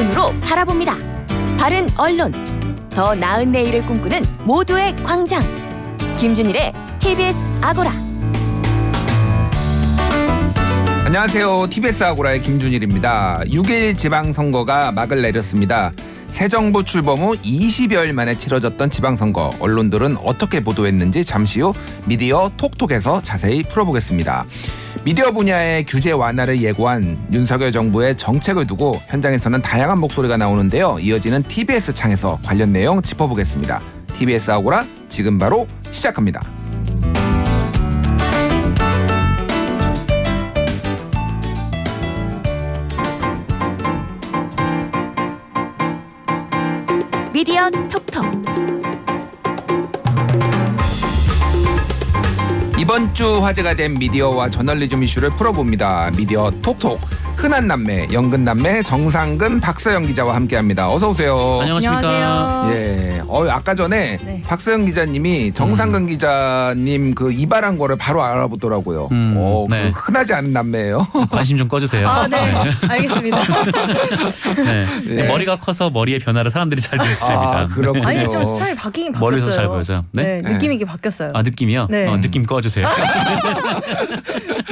눈으로 바라봅니다. 바른 언론, 더 나은 내일을 꿈꾸는 모두의 광장. 김준일의 TBS 아고라. 안녕하세요. TBS 아고라의 김준일입니다. 6일 지방선거가 막을 내렸습니다. 새 정부 출범 후 20여일 만에 치러졌던 지방선거 언론들은 어떻게 보도했는지 잠시 후 미디어 톡톡에서 자세히 풀어보겠습니다. 미디어 분야의 규제 완화를 예고한 윤석열 정부의 정책을 두고 현장에서는 다양한 목소리가 나오는데요. 이어지는 TBS 창에서 관련 내용 짚어보겠습니다. TBS 아고라 지금 바로 시작합니다. 미디어 톡톡. 이번 주 화제가 된 미디어와 저널리즘 이슈를 풀어봅니다. 미디어 톡톡. 흔한 남매, 연근 남매, 정상근, 박서영 기자와 함께합니다. 어서 오세요. 안녕하십니까. 예, 어 아까 전에 네. 박서영 기자님이 정상근 기자님 그 이발한 거를 바로 알아보더라고요. 음, 어, 그 네. 흔하지 않은 남매예요. 관심 좀 꺼주세요. 아, 네. 알겠습니다. 네. 네. 머리가 커서 머리의 변화를 사람들이 잘 보였습니다. 아, 그렇군요. 아니 좀 스타일 바뀌긴 바뀌었어요. 머리에서 잘 보여서요. 네? 네, 느낌 있게 바뀌었어요. 아 느낌이요? 네. 어, 느낌 꺼주세요.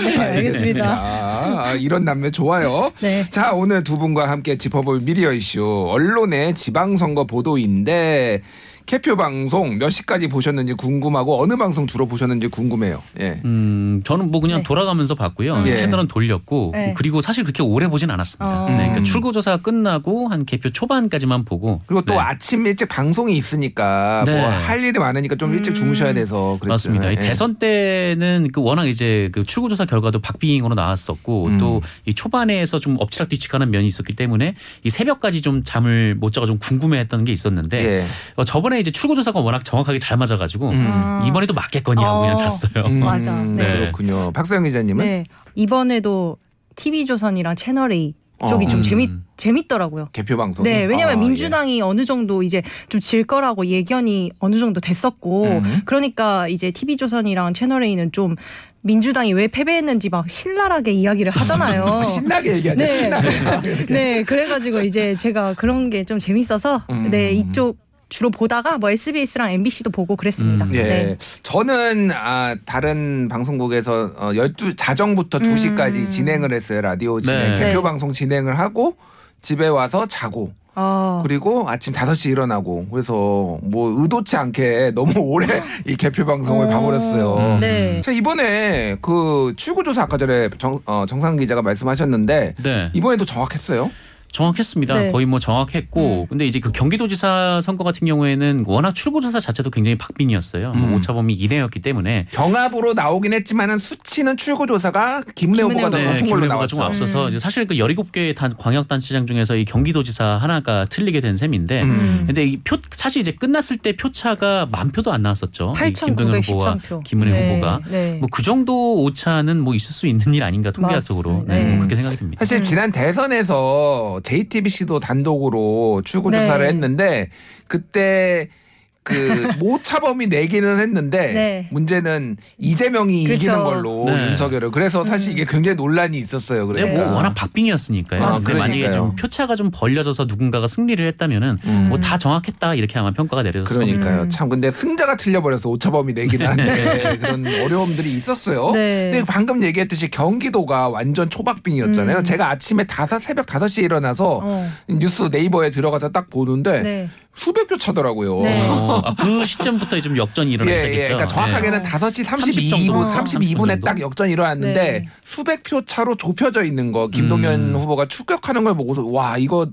네, 알겠습니다. 아, 이런 남매 좋아요. 네. 자, 오늘 두 분과 함께 짚어볼 미디어 이슈. 언론의 지방선거 보도인데, 개표 방송 몇 시까지 보셨는지 궁금하고, 어느 방송 주로 보셨는지 궁금해요. 예. 음, 저는 뭐 그냥 네. 돌아가면서 봤고요. 예. 채널은 돌렸고 네. 그리고 사실 그렇게 오래 보진 않았습니다. 어. 네, 그러니까 음. 출구 조사 끝나고 한 개표 초반까지만 보고 그리고 또 네. 아침 일찍 방송이 있으니까 네. 뭐할 일이 많으니까 좀 일찍 음. 주무셔야 돼서 그랬죠. 맞습니다. 이 예. 대선 때는 그 워낙 이제 그 출구 조사 결과도 박빙으로 나왔었고 음. 또이 초반에서 좀 엎치락뒤치하는 면이 있었기 때문에 이 새벽까지 좀 잠을 못 자고 좀 궁금해했던 게 있었는데 예. 어, 저번에 이제 출구조사가 워낙 정확하게 잘 맞아가지고 음. 아. 이번에도 맞겠거니 하고 어. 그냥 잤어요. 음, 맞아. 네. 네. 그렇군요. 박서영 기자님은 네. 이번에도 TV조선이랑 채널A 쪽이 어. 좀 음. 재밌 재밌더라고요. 개표 방송. 네, 왜냐면 아, 민주당이 어느 정도 이제 좀 질 거라고 예견이 어느 정도 됐었고, 음. 그러니까 이제 TV조선이랑 채널A는 좀 민주당이 왜 패배했는지 막 신랄하게 이야기를 하잖아요. 예. 신나게 얘기하죠. 네. 신나게. 네, 그래가지고 이제 제가 그런 게 좀 재밌어서 음. 네 이쪽 주로 보다가 뭐 SBS랑 MBC도 보고 그랬습니다. 음. 예. 네. 저는 아 다른 방송국에서 어 12 자정부터 2시까지 진행을 했어요. 라디오 진행. 네. 개표 음. 네. 방송 진행을 하고 집에 와서 자고 아, 그리고 아침 5시 일어나고 그래서 뭐 의도치 않게 너무 오래 이 개표 방송을 어. 봐버렸어요. 네. 자 이번에 그 출구조사 아까 전에 정, 어, 정상 기자가 말씀하셨는데 네. 이번에도 정확했어요. 정확했습니다. 네. 거의 뭐 정확했고, 음. 근데 이제 그 경기도지사 선거 같은 경우에는 워낙 출구조사 자체도 굉장히 박빙이었어요. 음. 오차범위 이내였기 때문에 경합으로 나오긴 했지만은 수치는 출구조사가 김은혜 후보가 더 김은혜 높은 네, 걸로 나왔죠. 좀 앞서서 음. 사실 그 17개 단 광역단체장 중에서 이 경기도지사 하나가 틀리게 된 셈인데 음. 근데 이 표 사실 이제 끝났을 때 표차가 만 표도 안 나왔었죠. 이 김동연 후보와 8,913표. 김은혜 네. 후보가 네. 뭐그 정도 오차는 뭐 있을 수 있는 일 아닌가 통계학적으로. 네, 네. 뭐 그렇게 생각이 듭니다. 사실 음. 지난 대선에서 JTBC도 단독으로 출구 네. 조사를 했는데 그때 그 모차범위 내기는 했는데 네. 문제는 이재명이 그쵸. 이기는 걸로 네. 윤석열을 그래서 사실 이게 굉장히 논란이 있었어요. 근데 그러니까 뭐 워낙 박빙이었으니까요. 아, 근데 만약에. 좀 표차가 좀 벌려져서 누군가가 승리를 했다면은 음. 뭐다 정확했다 이렇게 아마 평가가 내려졌을 겁니다. 그러니까요. 음. 참 근데 승자가 틀려버려서 오차범위 내기는 한데 그런 어려움들이 있었어요. 네. 근데 방금 얘기했듯이 경기도가 완전 초박빙이었잖아요. 음. 제가 아침에 다섯 새벽 5시에 일어나서 어. 뉴스 네이버에 들어가서 딱 보는데 네. 수백 표 차더라고요. 네. 어, 아, 그 시점부터 좀 역전이 일어나기 예, 시작했죠. 예. 그러니까 정확하게는 네. 5시 30 32분, 정도? 32분에 30딱 역전이 일어났는데 네. 수백 표 차로 좁혀져 있는 거 김동연 음. 후보가 추격하는 걸 보고서 와 이거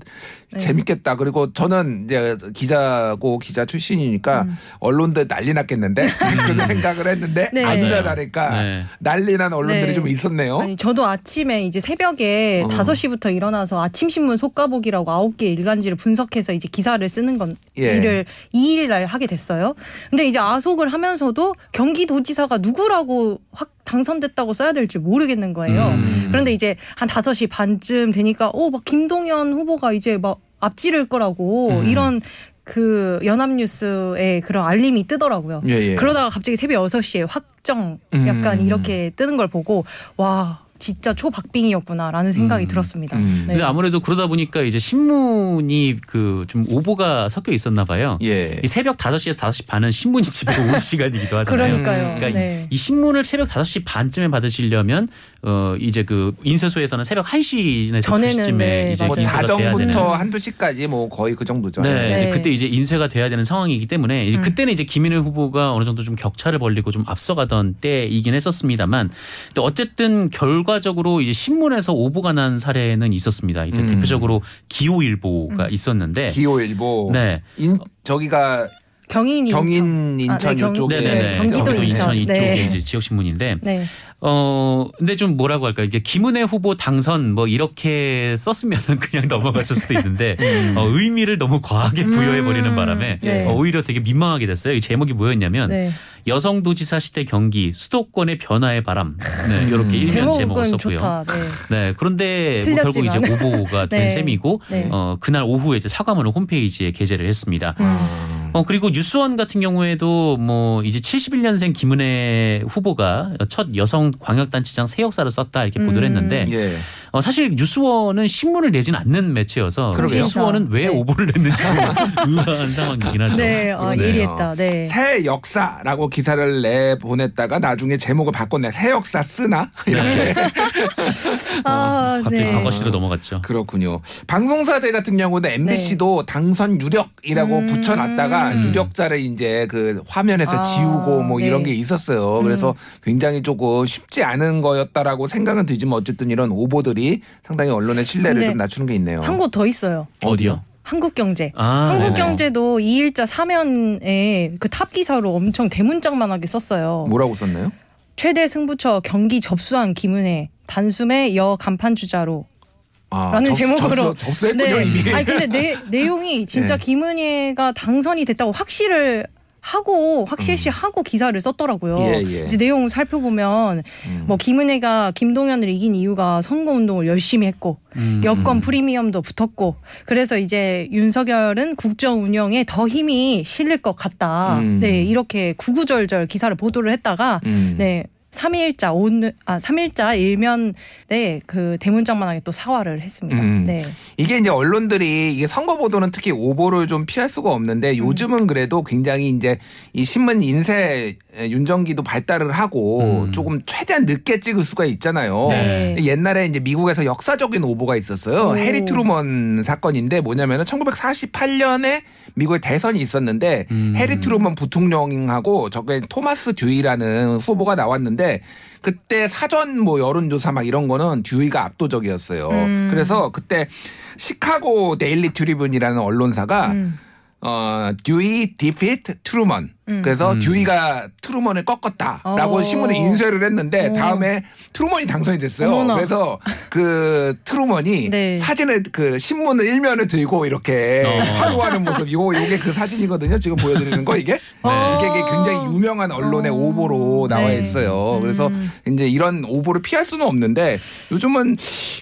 네. 재밌겠다. 그리고 저는 이제 기자고 기자 출신이니까 음. 언론들 난리 났겠는데 그 생각을 했는데 네. 맞아요. 다를까 네. 난리 난 언론들이 네. 좀 있었네요. 아니 저도 아침에 이제 새벽에 어. 5시부터 일어나서 아침 신문 속가보기라고 9개 일간지를 분석해서 이제 기사를 쓰는 건 예. 일을 2일 날 하게 됐어요. 근데 이제 아속을 하면서도 경기도지사가 누구라고 확 당선됐다고 써야 될지 모르겠는 거예요. 음. 그런데 이제 한 5시 반쯤 되니까 어막 김동연 후보가 이제 막 앞지를 거라고 음. 이런 그 연합뉴스에 그런 알림이 뜨더라고요. 예, 예. 그러다가 갑자기 새벽 6시에 확정 약간 음. 이렇게 뜨는 걸 보고 와 진짜 초박빙이었구나라는 생각이 음. 들었습니다. 음. 네. 근데 아무래도 그러다 보니까 이제 신문이 그 좀 오보가 섞여 있었나 봐요. 예. 이 새벽 5시에서 5시 반은 신문이 집에 올 시간이기도 하잖아요. 그러니까요. 그러니까 네. 이, 이 신문을 새벽 5시 반쯤에 받으시려면 어 이제 그 인쇄소에서는 새벽 1시나 전에는 2시쯤에 네, 이제 뭐 맞아요. 인쇄가 돼야 되는 자정부터 한두 시까지 뭐 거의 그 정도죠. 네, 네. 이제 그때 이제 인쇄가 돼야 되는 상황이기 때문에 이제 음. 그때는 이제 김인혜 후보가 어느 정도 좀 격차를 벌리고 좀 앞서가던 때이긴 했었습니다만 또 어쨌든 결과적으로 이제 신문에서 오보가 난 사례는 있었습니다. 이제 음. 대표적으로 기호일보가 음. 있었는데 기호일보. 네. 인 저기가 경인 인천. 경인 인천 아, 네, 경- 이쪽에 네네네. 경기도 경기도 인천. 인천 이쪽에 네. 이제 지역 신문인데 네. 어 근데 좀 뭐라고 할까 이게 김은혜 후보 당선 뭐 이렇게 썼으면은 그냥 넘어갔을 수도 있는데 음. 어, 의미를 너무 과하게 부여해 버리는 음, 바람에 네. 어, 오히려 되게 민망하게 됐어요. 이 제목이 뭐였냐면 네. 여성도지사 시대 경기 수도권의 변화의 바람 네, 이렇게 일면 제목을 썼고요. 좋다. 네. 네 그런데 뭐 결국 이제. 오보가 된 네. 셈이고 네. 어, 그날 오후에 이제 사과문을 홈페이지에 게재를 했습니다. 음. 어 그리고 뉴스원 같은 경우에도 뭐 이제 71년생 김은혜 후보가 첫 여성 광역단체장 새 역사를 썼다 이렇게 보도를 음. 했는데 예. 어 사실 뉴스원은 신문을 내진 않는 매체여서 그러게요. 뉴스원은 왜 네. 오보를 냈는지 좀 의아한 상황이긴 하죠. 네, 아, 그러네요. 예리했다. 네. 새 역사라고 기사를 내 보냈다가 나중에 제목을 바꿨네. 새 역사 쓰나? 이렇게. 아, 갑자기 네. 과거 시로 넘어갔죠. 그렇군요. 방송사들 같은 경우는 MBC도 당선 유력이라고 음. 붙여놨다가 음. 유력자를 이제 그 화면에서 아, 지우고 뭐 네. 이런 게 있었어요. 그래서 굉장히 조금 쉽지 않은 거였다라고 생각은 들지만 어쨌든 이런 오보들이 상당히 언론의 신뢰를 좀 낮추는 게 있네요. 한 곳 더 있어요. 어디요? 한국경제. 아, 네네. 한국경제도 이일자 사면에 그 탑 기사로 엄청 대문짝만하게 썼어요. 뭐라고 썼나요? 최대 승부처 경기 접수한 김은혜 단숨에 여 간판 주자로 아, 라는 접수- 제목으로. 접수, 접수했군요 이미. 아니 근데 내, 내용이 진짜 네. 김은혜가 당선이 됐다고 확실을 하고 확실시하고 기사를 썼더라고요. 음. 예, 예. 이제 내용 살펴보면 음. 뭐 김은혜가 김동연을 이긴 이유가 선거 운동을 열심히 했고 음, 여권 프리미엄도 붙었고 그래서 이제 윤석열은 국정 운영에 더 힘이 실릴 것 같다. 음. 네 이렇게 구구절절 기사를 보도를 했다가 음. 네. 3일자 오늘 아 3일자 일면에 그 대문짝만하게 또 사과를 했습니다. 음. 네. 이게 이제 언론들이 이게 선거 보도는 특히 오보를 좀 피할 수가 없는데 요즘은 그래도 굉장히 이제 이 신문 인쇄 윤전기도 발달을 하고 음. 조금 최대한 늦게 찍을 수가 있잖아요. 네. 옛날에 이제 미국에서 역사적인 오보가 있었어요. 오. 해리 트루먼 사건인데 뭐냐면은 1948년에 미국에 대선이 있었는데 음. 해리 트루먼 부통령하고 저게 토마스 듀이라는 후보가 나왔는데 그때 사전 뭐 여론조사 막 이런 거는 듀이가 압도적이었어요. 음. 그래서 그때 시카고 Daily Tribune이라는 언론사가 음. 어 Dewey Defeat Truman 음. 그래서 음. 듀이가 트루먼을 꺾었다라고 어. 신문에 인쇄를 했는데 어. 다음에 트루먼이 당선이 됐어요. 어머나. 그래서 그 트루먼이 네. 사진을 그 신문을 일면을 들고 이렇게 어. 환호하는 모습 이거 이게 그 사진이거든요. 지금 보여드리는 거 이게 어. 이게 굉장히 유명한 언론의 어. 오보로 나와 네. 있어요. 그래서 음. 이제 이런 오보를 피할 수는 없는데 요즘은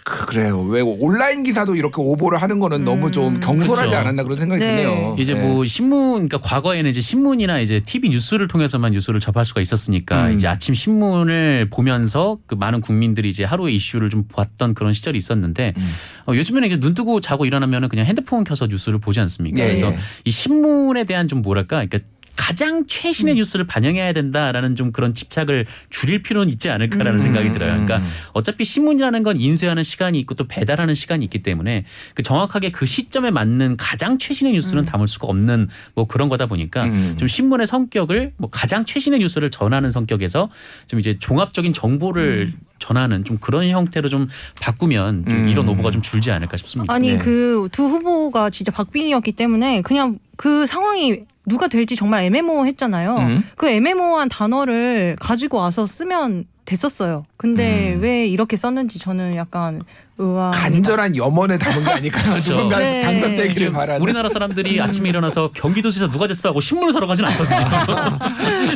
그- 그래요. 왜 온라인 기사도 이렇게 오보를 하는 거는 너무 좀 경솔하지 그렇죠. 않았나 그런 생각이 네. 드네요. 이제 네. 뭐 신문 그러니까 과거에는 이제 신문이나 이제 TV 뉴스를 통해서만 뉴스를 접할 수가 있었으니까 음. 이제 아침 신문을 보면서 그 많은 국민들이 이제 하루의 이슈를 좀 봤던 그런 시절이 있었는데 음. 어, 요즘에는 이제 눈 뜨고 자고 일어나면은 그냥 핸드폰 켜서 뉴스를 보지 않습니까? 예, 그래서 예. 이 신문에 대한 좀 뭐랄까 그러니까 가장 최신의 음. 뉴스를 반영해야 된다라는 좀 그런 집착을 줄일 필요는 있지 않을까라는 음. 생각이 들어요. 그러니까 음. 어차피 신문이라는 건 인쇄하는 시간이 있고 또 배달하는 시간이 있기 때문에 그 정확하게 그 시점에 맞는 가장 최신의 뉴스는 담을 수가 없는 뭐 그런 거다 보니까 음. 좀 신문의 성격을 뭐 가장 최신의 뉴스를 전하는 성격에서 좀 이제 종합적인 정보를 전하는 좀 그런 형태로 좀 바꾸면 좀 음. 이런 오보가 좀 줄지 않을까 싶습니다. 아니 네. 그두 후보가 진짜 박빙이었기 때문에 그냥 그 상황이 누가 될지 정말 애매모호했잖아요. 음. 그 애매모호한 단어를 가지고 와서 쓰면 됐었어요. 근데 음. 왜 이렇게 썼는지 저는 약간 의아. 간절한 염원을 담은 게 아닐까 누군가 네. 당선되기를 바라는. 우리나라 사람들이 아침에 일어나서 경기도지사 누가 됐어 하고 신문을 사러 가진 않거든요.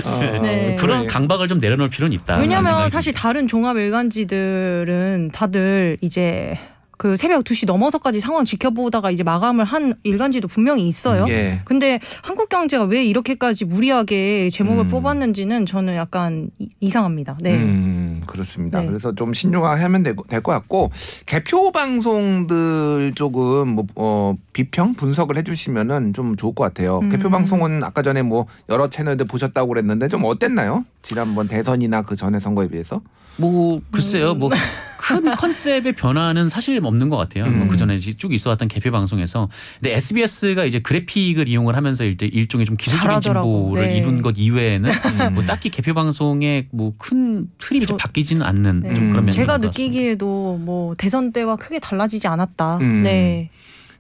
어, 네. 그런 그래. 강박을 좀 내려놓을 필요는 있다. 왜냐면 사실 다른 종합 일간지들은 다들 이제 그 새벽 2시 넘어서까지 상황 지켜보다가 이제 마감을 한 일간지도 분명히 있어요. 예. 근데 한국 경제가 왜 이렇게까지 무리하게 제목을 음. 뽑았는지는 저는 약간 이- 이상합니다. 네. 음, 그렇습니다. 네. 그래서 좀 신중하게 하면 될 것 같고 개표 방송들 조금 뭐 어, 비평 분석을 해주시면은 좀 좋을 것 같아요. 음. 개표 방송은 아까 전에 뭐 여러 채널들 보셨다고 그랬는데 좀 어땠나요? 지난번 대선이나 그 전에 선거에 비해서? 뭐 글쎄요, 뭐 큰 컨셉의 변화는 사실 없는 것 같아요. 음. 그 전에 쭉 있어왔던 개표 방송에서, 근데 SBS가 이제 그래픽을 이용을 하면서 일대- 일종의 좀 기술적인 잘하더라고. 진보를 네. 이룬 것 이외에는 음. 뭐 딱히 개표 방송의 뭐큰 틀이 저- 바뀌지는 않는 네. 좀 그런 면이 제가 있는 것 같습니다. 느끼기에도 뭐 대선 때와 크게 달라지지 않았다. 음. 네.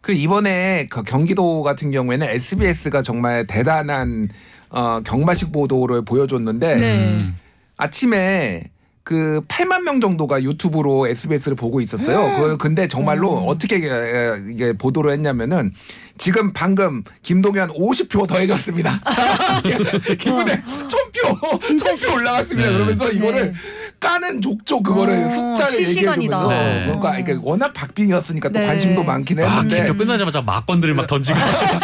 그 이번에 그 경기도 같은 경우에는 SBS가 정말 대단한 어, 경마식 보도를 보여줬는데 네. 음. 아침에 그 8만 명 정도가 유튜브로 SBS를 보고 있었어요. 음. 그 근데 정말로 어떻게 에, 이게 보도를 했냐면은 지금 방금 김동연 50표 더해졌습니다. 기분에 1000표, 진짜 1000표 올라갔습니다. 네. 그러면서 이거를 네. 까는 족족 그거를 어, 숫자를. 얘기해주면서 네. 그러니까 이게 워낙 박빙이었으니까 또 네. 관심도 많긴 아, 했는데 개표 끝나자마자 막건들을 막 던지고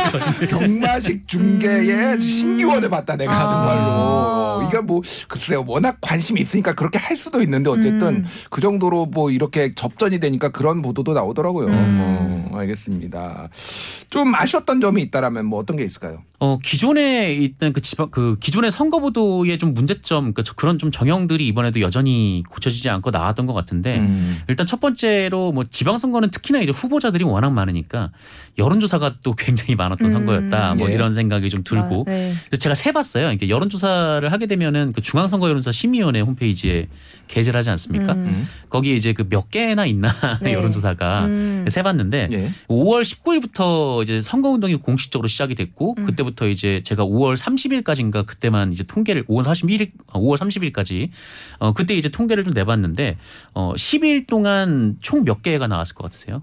경마식 중계의 신기원을 봤다 내가 아. 정말로 이게 뭐 글쎄요 워낙 관심이 있으니까 그렇게 할 수도 있는데 어쨌든 음. 그 정도로 뭐 이렇게 접전이 되니까 그런 보도도 나오더라고요. 음. 어, 알겠습니다. 좀 아쉬웠던 점이 있다라면 뭐 어떤 게 있을까요? 어 기존에 있던 그 지방 그 기존의 선거 보도의 좀 문제점 그러니까 그런 좀 정형들이 이번에도 여전히 고쳐지지 않고 나왔던 것 같은데 음. 일단 첫 번째로 뭐 지방 선거는 특히나 이제 후보자들이 워낙 많으니까 여론조사가 또 굉장히 많았던 음. 선거였다 뭐 예. 이런 생각이 좀 들고 아, 네. 그래서 제가 세봤어요. 이게 여론조사를 하게 되면은 그 중앙선거여론조사 심의위원회 홈페이지에 게재를 하지 않습니까? 음. 거기에 이제 그 몇 개나 있나 네. 여론조사가 음. 세봤는데 예. 5월 19일부터 이제 선거운동이 공식적으로 시작이 됐고 음. 그때부터 이제 제가 5월 30일까지인가 그때만 이제 통계를 5월 31일 5월 30일까지 어 그때 이제 통계를 좀 내봤는데 어 10일 동안 총 몇 개가 나왔을 것 같으세요?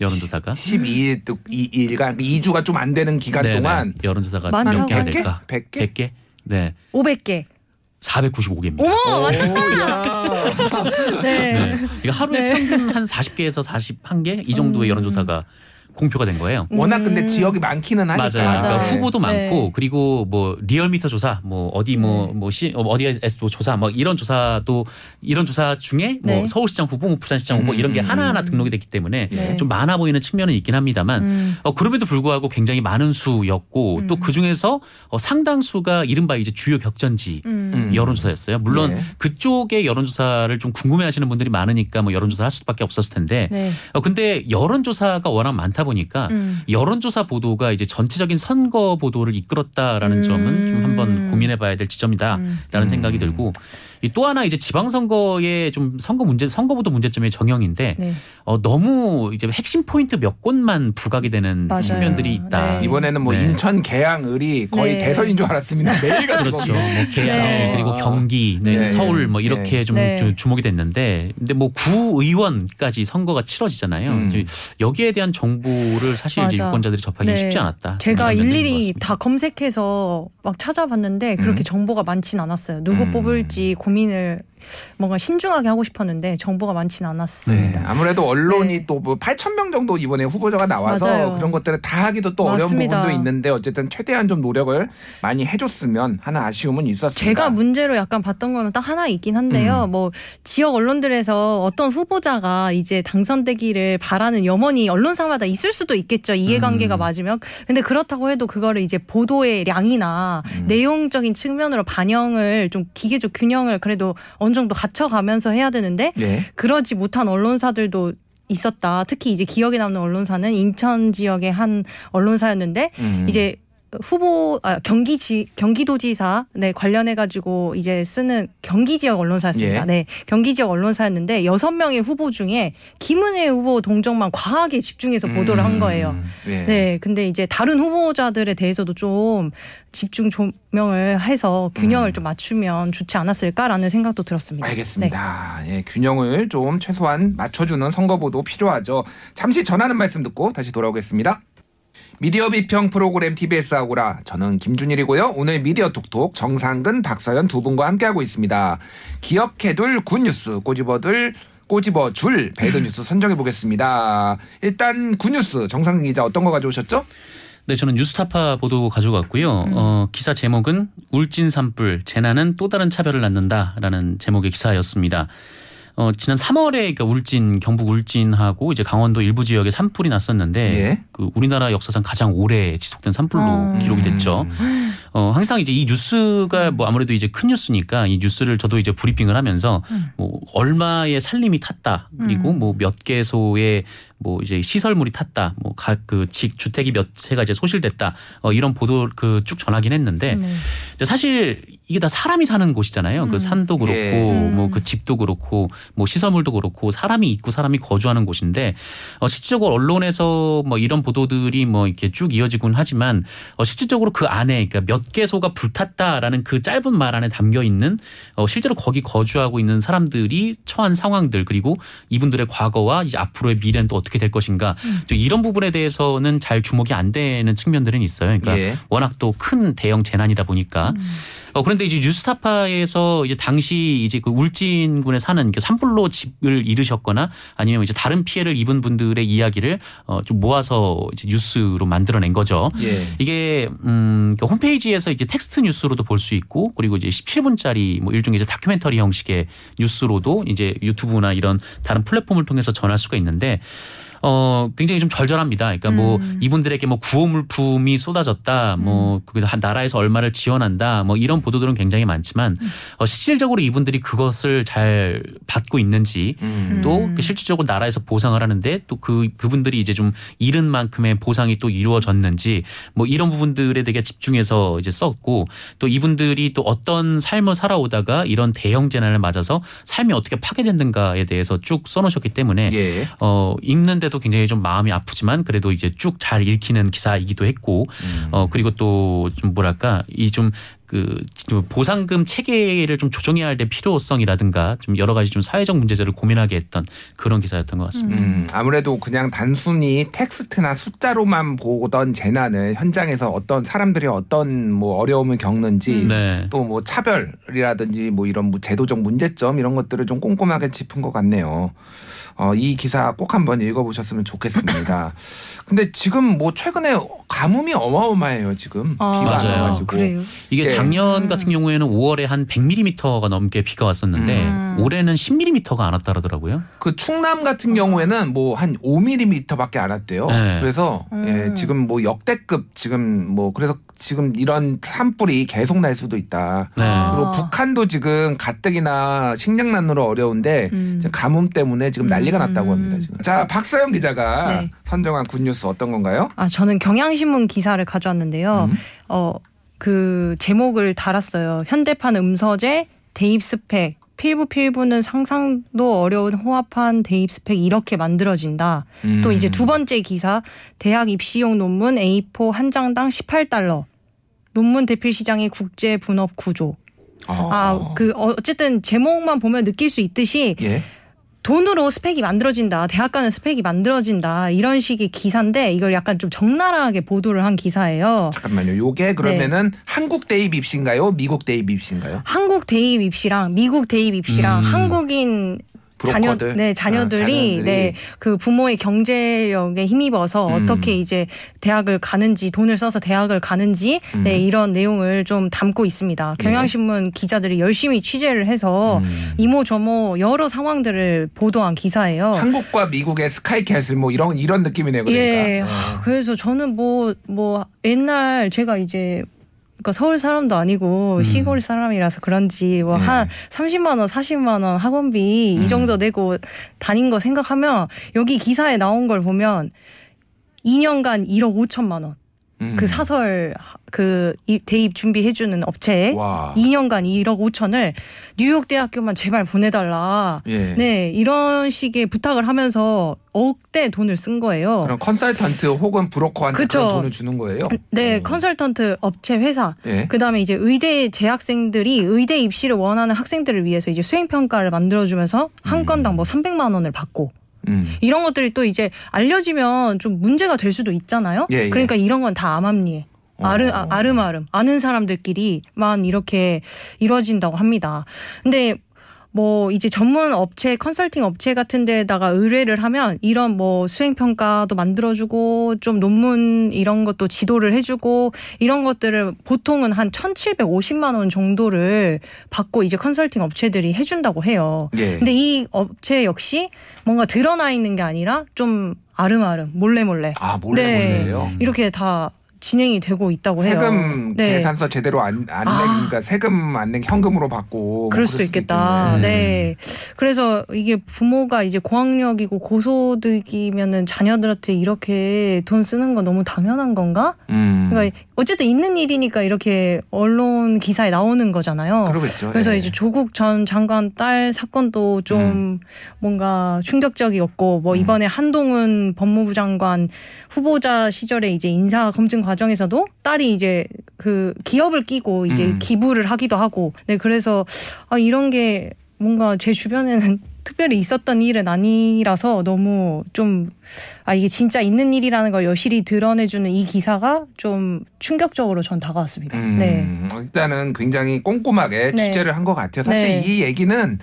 여론조사가 12일 또 2일간 2주가 좀 안 되는 기간 네네. 동안 여론조사가 많다고 몇 개가 개? 될까? 100개? 100개? 네. 500개. 495개입니다. 어머? 야. 네. 네. 이거 하루에 네. 평균 한 40개에서 41개 이 정도의 음. 여론조사가 공표가 된 거예요. 워낙 근데 음. 지역이 많기는 하니까. 맞아요. 그러니까 맞아요. 후보도 네. 많고 그리고 뭐 리얼미터 조사 뭐 어디 뭐뭐시 어디에서 뭐 조사 뭐 이런 조사도 이런 조사 중에 뭐 네. 서울시장 후보, 뭐 부산시장 후보 이런 게 음, 하나하나 음. 등록이 됐기 때문에 네. 좀 많아 보이는 측면은 있긴 합니다만 음. 어, 그럼에도 불구하고 굉장히 많은 수였고 음. 또그 중에서 어, 상당수가 이른바 이제 주요 격전지 음. 음. 여론조사였어요. 물론 네. 그쪽의 여론조사를 좀 궁금해하시는 분들이 많으니까 뭐 여론조사를 할 수밖에 없었을 텐데 네. 어, 근데 여론조사가 워낙 많다 보니까 음. 여론조사 보도가 이제 전체적인 선거 보도를 이끌었다라는 음. 점은 좀 한번 고민해봐야 될 지점이다라는 음. 생각이 음. 들고 이 또 하나 이제 지방선거의 좀 선거 문제 선거보도 문제점의 정형인데 네. 어, 너무 이제 핵심 포인트 몇 곳만 부각이 되는 맞아요. 측면들이 있다. 네. 이번에는 뭐 네. 인천 계양 을이 거의 네. 대선인 줄 알았습니다. 매일같이 그렇죠. 뭐 계양 네. 그리고 경기, 네, 네. 서울 뭐 이렇게 네. 좀 네. 주- 주목이 됐는데, 근데 뭐 구의원까지 선거가 치러지잖아요. 음. 여기에 대한 정보를 사실 이제. 유권자들이 접하기 네. 쉽지 않았다. 제가 일일이. 다 검색해서 막 찾아봤는데 그렇게 음. 정보가 많진 않았어요. 누구 음. 뽑을지 고민을 뭔가 신중하게 하고 싶었는데 정보가 네. 않았습니다. 아무래도 언론이 네. 또뭐 8천 명 정도 이번에 후보자가 나와서 맞아요. 그런 것들을 다 하기도 또 어려운 맞습니다. 부분도 있는데 어쨌든 최대한 좀 노력을 많이 해줬으면 하는 아쉬움은 있었습니다. 제가 문제로 약간 봤던 거는 딱 하나 있긴 한데요. 음. 뭐 지역 언론들에서 어떤 후보자가 이제 당선되기를 바라는 염원이 언론사마다 있을 수도 있겠죠. 이해관계가 음. 맞으면. 근데 그렇다고 해도 그거를 이제 보도의 량이나 음. 내용적인 측면으로 반영을 좀 기계적 균형을 그래도 어느 정도 갖춰가면서 해야 되는데 예. 그러지 못한 언론사들도 있었다. 특히 이제 기억에 남는 언론사는 인천 지역의 한 언론사였는데 음. 이제 후보 아, 경기지 경기도지사 네 관련해 가지고 이제 쓰는 경기 지역 언론사였습니다. 예. 네 경기 지역 언론사였는데 여섯 명의 후보 중에 김은혜 후보 동정만 과하게 집중해서 보도를 한 거예요. 음. 예. 네, 근데 이제 다른 후보자들에 대해서도 좀 집중 조명을 해서 균형을 음. 좀 맞추면 좋지 않았을까라는 생각도 들었습니다. 네. 알겠습니다. 예, 균형을 좀 최소한 맞춰주는 선거 보도 필요하죠. 잠시 전하는 말씀 듣고 다시 돌아오겠습니다. 미디어 비평 프로그램 TBS 아고라 저는 김준일이고요. 오늘 미디어 톡톡 정상근 박서연 두 분과 함께하고 있습니다. 기억해둘 good news 꼬집어둘 꼬집어 줄 bad news 선정해 보겠습니다. 일단 good news 정상근 기자 어떤 거 가져오셨죠? 네, 저는 뉴스타파 보도 가져왔고요. 음. 어, 기사 제목은 울진 산불 재난은 또 다른 차별을 낳는다라는 제목의 기사였습니다. 어, 지난 3월에 그러니까 울진 경북 울진하고 이제 강원도 일부 지역에 산불이 났었는데 예. 그 우리나라 역사상 가장 오래 지속된 산불로 어. 기록이 됐죠. 음. 어, 항상 이제 이 뉴스가 뭐 아무래도 이제 큰 뉴스니까 이 뉴스를 저도 이제 브리핑을 하면서 음. 뭐 얼마의 살림이 탔다 그리고 음. 뭐몇 개소의 뭐 이제 시설물이 탔다 뭐 각 그 주택이 몇 채가 이제 소실됐다 어, 이런 보도 그 쭉 전하긴 했는데 네. 사실 이게 다 사람이 사는 곳이잖아요. 음. 그 산도 그렇고 예. 음. 뭐그 집도 그렇고 뭐 시설물도 그렇고 사람이 있고 사람이 거주하는 곳인데 어 실질적으로 언론에서 뭐 이런 보도들이 뭐 이렇게 쭉 이어지곤 하지만 어 실질적으로 그 안에 그러니까 몇 개소가 불탔다라는 그 짧은 말 안에 담겨 있는 어 실제로 거기 거주하고 있는 사람들이 처한 상황들 그리고 이분들의 과거와 이제 앞으로의 미래는 또 어떻게 될 것인가 음. 또 이런 부분에 대해서는 잘 주목이 안 되는 측면들은 있어요. 그러니까 예. 워낙 또 큰 대형 재난이다 보니까 어, 그런 데 이제 뉴스타파에서 이제 당시 이제 그 울진군에 사는 그 산불로 집을 잃으셨거나 아니면 이제 다른 피해를 입은 분들의 이야기를 어, 좀 모아서 이제 뉴스로 만들어낸 거죠. 예. 이게 음, 그 홈페이지에서 이제 텍스트 뉴스로도 볼 수 있고 그리고 이제 17분짜리 뭐 일종의 이제 다큐멘터리 형식의 뉴스로도 이제 유튜브나 이런 다른 플랫폼을 통해서 전할 수가 있는데 어 굉장히 좀 절절합니다. 그러니까 뭐 음. 이분들에게 뭐 구호 물품이 쏟아졌다, 뭐그한 나라에서 얼마를 지원한다, 뭐 이런 보도들은 굉장히 많지만 어, 실질적으로 이분들이 그것을 잘 받고 있는지 음. 또 음. 그 실질적으로 나라에서 보상을 하는데 또 그 그분들이 이제 좀 잃은 만큼의 보상이 또 이루어졌는지 뭐 이런 부분들에 되게 집중해서 이제 썼고 또 이분들이 또 어떤 삶을 살아오다가 이런 대형 재난을 맞아서 삶이 어떻게 파괴됐는가에 대해서 쭉 써놓으셨기 때문에 예. 어 읽는데 도 굉장히 좀 마음이 아프지만 그래도 이제 쭉 잘 읽히는 기사이기도 했고 음. 어 그리고 또 좀 뭐랄까 이 좀 그 보상금 체계를 좀 조정해야 할 때 필요성이라든가 좀 여러 가지 좀 사회적 문제들을 고민하게 했던 그런 기사였던 것 같습니다. 음, 아무래도 그냥 단순히 텍스트나 숫자로만 보던 재난을 현장에서 어떤 사람들이 어떤 뭐 어려움을 겪는지 네. 또뭐 차별이라든지 뭐 이런 뭐 제도적 문제점 이런 것들을 좀 꼼꼼하게 짚은 것 같네요. 어, 이 기사 꼭 한번 읽어보셨으면 좋겠습니다. 근데 지금 뭐 최근에 가뭄이 어마어마해요 지금 아, 비가 맞아요. 와가지고 그래요. 이게 예. 작년 음. 같은 경우에는 5월에 한 100mm가 넘게 비가 왔었는데 음. 올해는 10mm가 안 왔다 그러더라고요. 그 충남 같은 경우에는 뭐 한 5mm밖에 안 왔대요. 네. 그래서 예, 음. 지금 뭐 역대급 지금 뭐 그래서 지금 이런 산불이 계속 날 수도 있다. 네. 아. 그리고 북한도 지금 가뜩이나 식량난으로 어려운데 음. 가뭄 때문에 지금 난리가 음. 났다고 합니다. 지금. 자 박사영 기자가 네. 선정한 굿뉴스 어떤 건가요? 아, 저는 경향신문 기사를 가져왔는데요. 음. 어, 그 제목을 달았어요. 현대판 음서재 대입 스펙. 필부 필부는 상상도 어려운 호합한 대입 스펙 이렇게 만들어진다. 음. 또 이제 두 번째 기사 대학 입시용 논문 A4 한 장당 18달러. 논문 대필 시장의 국제 분업 구조. 어. 아, 그 어쨌든 제목만 보면 느낄 수 있듯이 예. 돈으로 스펙이 만들어진다. 대학 가는 스펙이 만들어진다. 이런 식의 기사인데 이걸 약간 좀 적나라하게 보도를 한 기사예요. 잠깐만요. 요게 그러면은 한국 대입 입시인가요? 미국 대입 입시인가요? 한국 대입 입시랑 미국 대입 입시랑 음. 한국인 자녀? 네, 아, 자녀들이, 자녀들이. 네, 그 부모의 경제력에 힘입어서 음. 어떻게 이제 대학을 가는지, 돈을 써서 대학을 가는지, 음. 네, 이런 내용을 좀 담고 있습니다. 경향신문 기자들이 열심히 취재를 해서 음. 이모저모 여러 상황들을 보도한 기사예요. 한국과 미국의 스카이캐슬 뭐 이런 이런 느낌이네요. 그러니까. 예. 어. 하, 그래서 저는 뭐, 뭐, 옛날 제가 이제, 그러니까 서울 사람도 아니고 음. 시골 사람이라서 그런지 뭐 예. 한 30만 원, 40만 원 학원비 음. 이 정도 내고 다닌 거 생각하면 여기 기사에 나온 걸 보면 2년간 1억 5천만 원. 음. 그 사설 그 이- 대입 준비해주는 업체에 와. 2년간 1억 5천을 뉴욕 대학교만 제발 보내달라. 예. 네 이런 식의 부탁을 하면서 억대 돈을 쓴 거예요. 그럼 컨설턴트 혹은 브로커한테 그쵸. 그런 돈을 주는 거예요? 네, 어. 컨설턴트 업체 회사. 예. 그다음에 이제 의대 재학생들이 의대 입시를 원하는 학생들을 위해서 이제 수행 평가를 만들어 주면서 한 건당 뭐 300만 원을 받고 음. 이런 것들이 또 이제 알려지면 좀 문제가 될 수도 있잖아요. 예, 예. 그러니까 이런 건 다 암암리에 아름, 어. 아, 아름아름 아는 사람들끼리만 이렇게 이루어진다고 합니다. 근데 뭐 이제 전문 업체 컨설팅 업체 같은 데다가 의뢰를 하면 이런 뭐 수행 평가도 만들어 주고 좀 논문 이런 것도 지도를 해 주고 이런 것들을 보통은 한 1,750만 원 정도를 받고 이제 컨설팅 업체들이 해 준다고 해요. 예. 근데 이 업체 역시 뭔가 드러나 있는 게 아니라 좀 아름아름 몰래 몰래 아 몰래 네. 몰래요. 이렇게 다 진행이 되고 있다고 해요. 세금 네. 계산서 제대로 안, 안 아. 내니까 세금 안 내 현금으로 받고 뭐 그럴 수도 있겠다. 있겠네. 네. 그래서 이게 부모가 이제 고학력이고 고소득이면은 자녀들한테 이렇게 돈 쓰는 건 너무 당연한 건가? 음. 그러니까 어쨌든 있는 일이니까 이렇게 언론 기사에 나오는 거잖아요. 그러겠죠. 그래서 예. 이제 조국 전 장관 딸 사건도 좀 음. 뭔가 충격적이었고 뭐 이번에 한동훈 법무부 장관 후보자 시절에 이제 인사 검증 과정에서도 딸이 이제 그 기업을 끼고 이제 음. 기부를 하기도 하고 네 그래서 아 이런 게 뭔가 제 주변에는 특별히 있었던 일은 아니라서 너무 좀 아 이게 진짜 있는 일이라는 걸 여실히 드러내주는 이 기사가 좀 충격적으로 전 다가왔습니다. 음, 네. 일단은 굉장히 꼼꼼하게 네. 취재를 한 것 같아요. 사실 네. 이 얘기는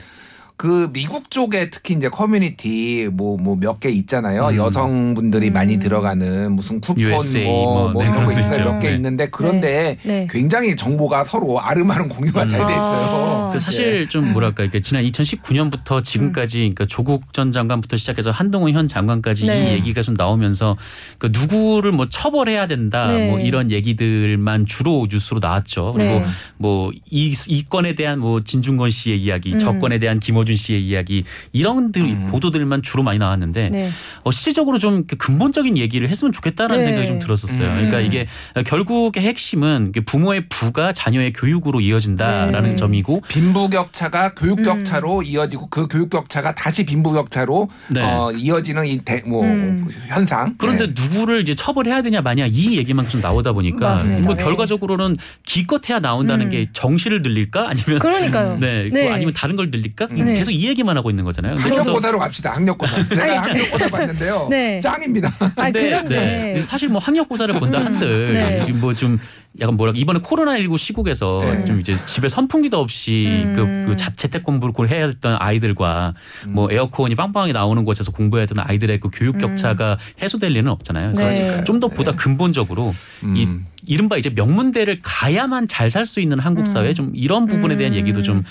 그 미국 쪽에 특히 이제 커뮤니티 뭐 뭐 몇 개 있잖아요. 음. 여성분들이 음. 많이 들어가는 무슨 쿠폰 USA 뭐, 뭐, 뭐 네, 이런 거 그런 거 있어요. 있죠. 몇개 네. 있는데 그런데 네. 굉장히 정보가 서로 아름아름 공유가 잘돼 있어요. 아. 그 사실 좀 뭐랄까 이게 지난 2019년부터 지금까지 그러니까 조국 전 장관부터 시작해서 한동훈 현 장관까지 네. 이 얘기가 좀 나오면서 그 누구를 뭐 처벌해야 된다 네. 뭐 이런 얘기들만 주로 뉴스로 나왔죠. 그리고 네. 뭐이 이 건에 대한 뭐 진중권 씨의 이야기, 음. 저 건에 대한 김 어준 씨의 이야기 이런 들 음. 보도들만 주로 많이 나왔는데 네. 어, 실질적으로 좀그 근본적인 얘기를 했으면 좋겠다라는 네. 생각이 좀 들었었어요. 음. 그러니까 이게 결국의 핵심은 그 부모의 부가 자녀의 교육으로 이어진다라는 네. 점이고 빈부격차가 교육격차로 음. 이어지고 그 교육격차가 다시 빈부격차로 네. 어, 이어지는 이뭐 음. 현상. 그런데 네. 누구를 이제 처벌해야 되냐 마냐 이 얘기만 좀 나오다 보니까. 뭐 네. 결과적으로는 기껏해야 나온다는 음. 게 정시를 늘릴까 아니면 그러니까요. 네, 네. 그 아니면 다른 걸 늘릴까 네. 계속 이 얘기만 하고 있는 거잖아요. 학력고사로 갑시다. 학력고사. 제가 학력고사 봤는데요. 네. 짱입니다. 아 근데, 그런데 네. 사실 뭐 학력고사를 본다 한들 네. 뭐좀 약간 뭐랄까 이번에 코로나19 시국에서 네. 좀 이제 집에 선풍기도 없이 음. 그, 그 자- 재택 공부를 해야 했던 아이들과 뭐 에어컨이 빵빵하게 나오는 곳에서 공부해야 되는 아이들의 그 교육 격차가 해소될 리는 없잖아요. 그래서 네. 좀더 보다 근본적으로 이 음. 이른바 이제 명문대를 가야만 잘 살 수 있는 한국 사회 좀 이런 부분에 대한 음. 얘기도 좀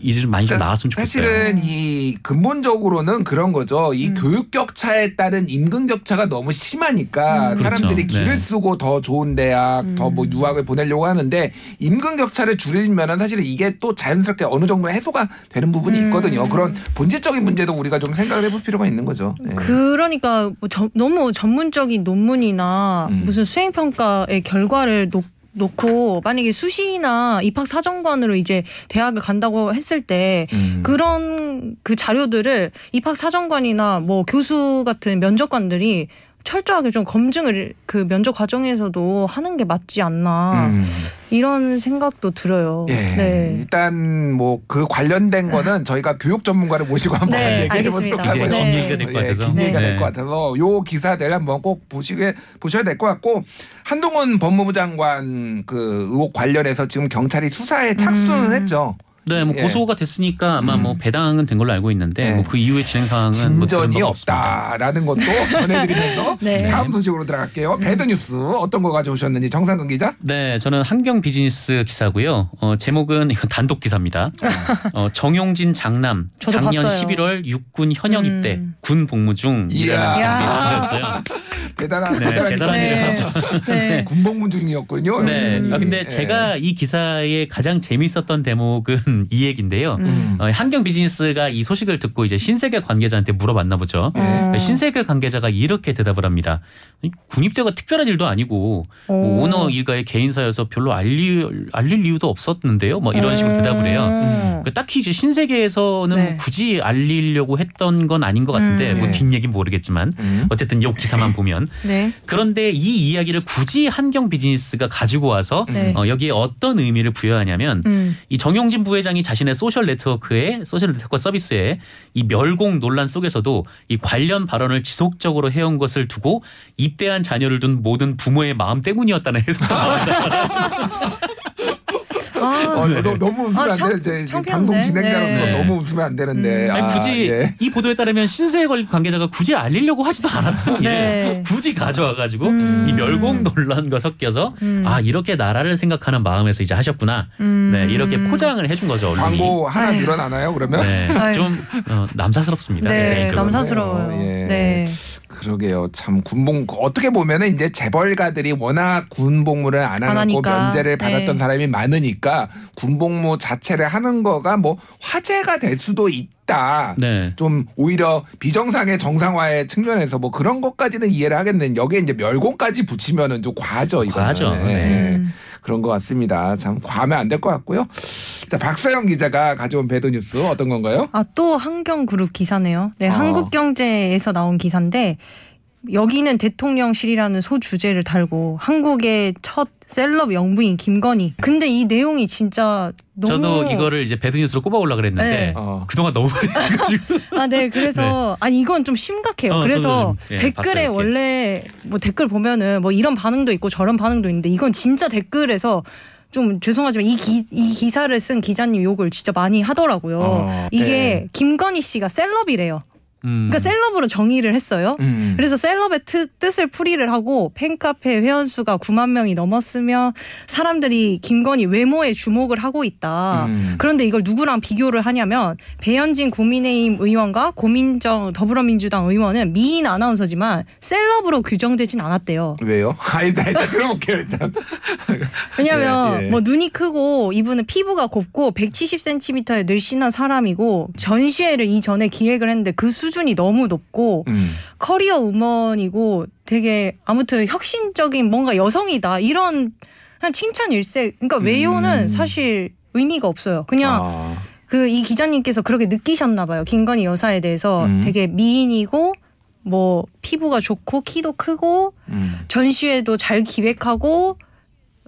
이제 좀 많이 좀 나왔으면 좋겠어요. 사실은 이 근본적으로는 그런 거죠. 이 음. 교육 격차에 따른 임금 격차가 너무 심하니까 음. 사람들이 그렇죠. 길을 네. 쓰고 더 좋은 대학, 더 뭐 유학을 보내려고 하는데 임금 격차를 줄이면은 사실 이게 또 자연스럽게 어느 정도 해소가 되는 부분이 음. 있거든요. 그런 본질적인 문제도 우리가 좀 생각을 해볼 필요가 있는 거죠. 네. 그러니까 뭐 저- 너무 전문적인 논문이나 음. 무슨 수행 평가의 결과 를 놓, 놓고 만약에 수시나 입학 사정관으로 이제 대학을 간다고 했을 때 음. 그런 그 자료들을 입학 사정관이나 뭐 교수 같은 면접관들이 철저하게 좀 검증을 그 면접 과정에서도 하는 게 맞지 않나 음. 이런 생각도 들어요. 예. 네. 일단 뭐 그 관련된 거는 저희가 교육 전문가를 모시고 한번 네, 얘기해 보도록 하고요. 네. 긴 얘기가 될것 예, 같아서 긴 얘기가 네. 될것 같아서 요 기사들 한번 꼭 보시게 보셔야 될 것 같고 한동훈 법무부 장관 그 의혹 관련해서 지금 경찰이 수사에 착수는 음. 했죠. 네, 뭐 예. 고소가 됐으니까 아마 뭐 배당은 된 걸로 알고 있는데 네. 뭐그 이후의 진행 뭐 들은 진전이 없습니다. 없다라는 것도 전해드리면서 네. 다음 소식으로 들어갈게요. 배드 뉴스 어떤 거 가져오셨는지 정상근 기자. 네, 저는 환경 비즈니스 기사고요. 어, 제목은 이건 단독 기사입니다. 어, 정용진 장남 작년 봤어요. 11월 육군 현역 음. 입대 군 복무 중 이야. 이라는 기사였어요. 대단한 네, 대단한. 일을 했죠. 네. 군복무 중이었군요. 네. 음. 아, 근데 예. 제가 이 기사의 가장 재밌었던 대목은 이 얘기인데요. 음. 어, 환경 비즈니스가 이 소식을 듣고 이제 신세계 관계자한테 물어봤나 보죠. 어. 신세계 관계자가 이렇게 대답을 합니다. 군입대가 특별한 일도 아니고 뭐 오. 오너 일가의 개인사여서 별로 알릴, 알릴 이유도 없었는데요. 뭐 이런 식으로 대답을 해요. 음. 그러니까 딱히 이제 신세계에서는 네. 굳이 알리려고 했던 건 아닌 것 같은데 음. 뭐 네. 뒷얘기는 모르겠지만 음. 어쨌든 이 기사만 보면 네. 그런데 이 이야기를 굳이 한경 비즈니스가 가지고 와서 네. 어, 여기에 어떤 의미를 부여하냐면 음. 이 정용진 부회장이 자신의 소셜 네트워크에 소셜 네트워크 서비스에 이 멸공 논란 속에서도 이 관련 발언을 지속적으로 해온 것을 두고 입대한 자녀를 둔 모든 부모의 마음 때문이었다는 해석도 나왔다. 아, 어, 너, 너무 웃으면 아, 안 청- 돼. 이제 창피한데? 방송 진행자로서 네. 너무 웃으면 안 되는데. 아니, 아, 굳이 예. 이 보도에 따르면 신세 걸 관계자가 굳이 알리려고 하지도 않았던 네. 굳이 가져와가지고 음. 이 멸공 논란과 섞여서 음. 아 이렇게 나라를 생각하는 마음에서 이제 하셨구나. 음. 네 이렇게 포장을 해준 거죠 언론이. 광고 하나 아유. 늘어나나요, 그러면? 네. 좀 어, 남사스럽습니다. 네. 남사스러워요. 예. 네. 그러게요. 참 군복 어떻게 보면은 이제 재벌가들이 워낙 군복무를 안 안 하고 하니까. 면제를 받았던 네. 사람이 많으니까 군복무 자체를 하는 거가 뭐 화제가 될 수도 있 다. 네. 좀 오히려 비정상의 정상화의 측면에서 뭐 그런 것까지는 이해를 하겠는데 여기에 이제 멸공까지 붙이면은 좀 과하죠 이거. 과하죠. 네. 음. 그런 것 같습니다. 참 과하면 안 될 것 같고요. 자 박서영 기자가 가져온 배드 뉴스 어떤 건가요? 아, 또 한경그룹 기사네요. 네, 어. 한국경제에서 나온 기사인데 여기는 대통령실이라는 소주제를 달고 한국의 첫 셀럽 영부인 김건희. 근데 이 내용이 진짜 너무 저도 이거를 이제 배드뉴스로 꼽아 올라 그랬는데 네. 어. 그동안 너무 아, 네. 그래서 아니 이건 좀 심각해요. 어, 그래서 좀, 예, 봤어요, 댓글에 이렇게. 원래 뭐 댓글 보면은 뭐 이런 반응도 있고 저런 반응도 있는데 이건 진짜 댓글에서 좀 죄송하지만 이, 기, 이 기사를 쓴 기자님 욕을 진짜 많이 하더라고요. 어, 이게 네. 김건희 씨가 셀럽이래요. 음. 그러니까 셀럽으로 정의를 했어요. 음. 그래서 셀럽의 트- 뜻을 풀이를 하고 팬카페 회원수가 9만 명이 넘었으며 사람들이 김건희 외모에 주목을 하고 있다. 음. 그런데 이걸 누구랑 비교를 하냐면 배현진 국민의힘 의원과 고민정 더불어민주당 의원은 미인 아나운서지만 셀럽으로 규정되진 않았대요. 왜요? 아, 일단, 일단 들어볼게요, 일단. 왜냐면 예, 예. 뭐 눈이 크고 이분은 피부가 곱고 170cm의 늘씬한 사람이고 전시회를 이전에 기획을 했는데 그 수준 이 너무 높고 음. 커리어 우먼이고 되게 아무튼 혁신적인 뭔가 여성이다 이런 그냥 칭찬 일색. 그러니까 외모는 음. 사실 의미가 없어요. 그냥 아, 그이 기자님께서 그렇게 느끼셨나 봐요. 김건희 여사에 대해서 음. 되게 미인이고 뭐 피부가 좋고 키도 크고 음. 전시회도 잘 기획하고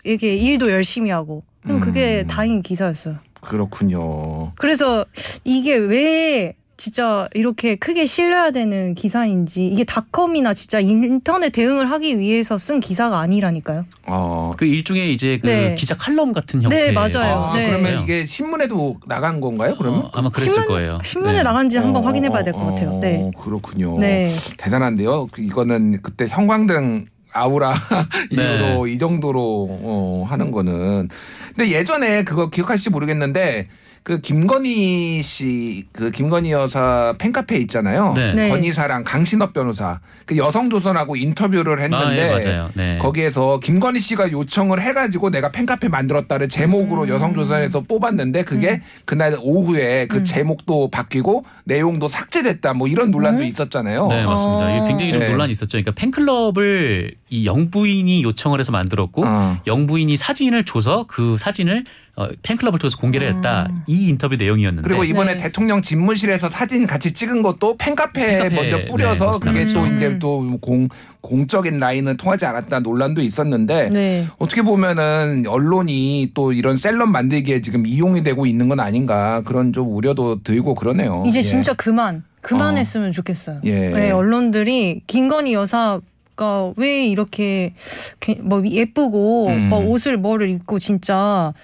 이렇게 일도 열심히 하고 그럼 그게 음. 다인 기사였어요. 그렇군요. 그래서 이게 왜 진짜 이렇게 크게 실려야 되는 기사인지 이게 닷컴이나 진짜 인터넷 대응을 하기 위해서 쓴 기사가 아니라니까요. 어. 그 일종의 이제 그 네. 기자 칼럼 같은 형태. 네, 맞아요. 아, 네. 그러면 이게 신문에도 나간 건가요? 그러면? 어, 아마 그랬을 신문, 거예요. 신문에 네. 나간지 한번 어, 확인해봐야 될것 어, 같아요. 네. 어, 그렇군요. 네. 대단한데요. 그 이거는 그때 형광등 아우라 이후로 이 정도로 어, 하는 거는. 근데 예전에 그거 기억하실지 모르겠는데 그 김건희 씨, 그 김건희 여사 팬카페 있잖아요. 네. 네. 건희사랑 강신업 변호사 그 여성조선하고 인터뷰를 아, 했는데 예, 맞아요. 네. 거기에서 김건희 씨가 요청을 해가지고 내가 팬카페 만들었다를 제목으로 음. 여성조선에서 뽑았는데 그게 그날 오후에 그 음. 제목도 바뀌고 내용도 삭제됐다 뭐 이런 논란도 음? 있었잖아요. 네, 맞습니다. 어. 이게 굉장히 좀 네. 논란이 있었죠. 그러니까 팬클럽을 이 영부인이 요청을 해서 만들었고 어. 영부인이 사진을 줘서 그 사진을 어, 팬클럽을 통해서 공개를 했다. 음. 이 인터뷰 내용이었는데 그리고 이번에 네. 대통령 집무실에서 사진 같이 찍은 것도 팬카페에 팬카페, 먼저 네, 뿌려서 맞습니다. 그게 또 음. 이제 또 공 공적인 라인은 통하지 않았다 논란도 있었는데 네. 어떻게 보면은 언론이 또 이런 셀럽 만들기에 지금 이용이 되고 있는 건 아닌가 그런 좀 우려도 들고 그러네요. 이제 예. 진짜 그만 그만했으면 좋겠어요. 예. 네, 언론들이 김건희 여사가 왜 이렇게 게- 뭐 예쁘고 음. 뭐 옷을 뭐를 입고 진짜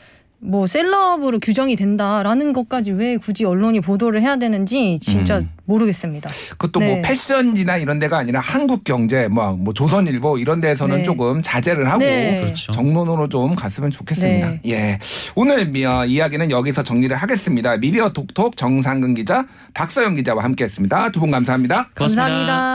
뭐 셀럽으로 규정이 된다라는 것까지 왜 굳이 언론이 보도를 해야 되는지 진짜 음. 모르겠습니다. 그것도 뭐 네. 패션지나 이런 데가 아니라 한국 경제 뭐, 뭐 조선일보 이런 데서는 네. 조금 자제를 하고 네. 그렇죠. 정론으로 좀 갔으면 좋겠습니다. 네. 예. 오늘 미- 어, 이야기는 여기서 정리를 하겠습니다. 미디어 톡톡 정상근 기자, 박서영 기자와 함께했습니다. 두 분 감사합니다. 고맙습니다. 감사합니다.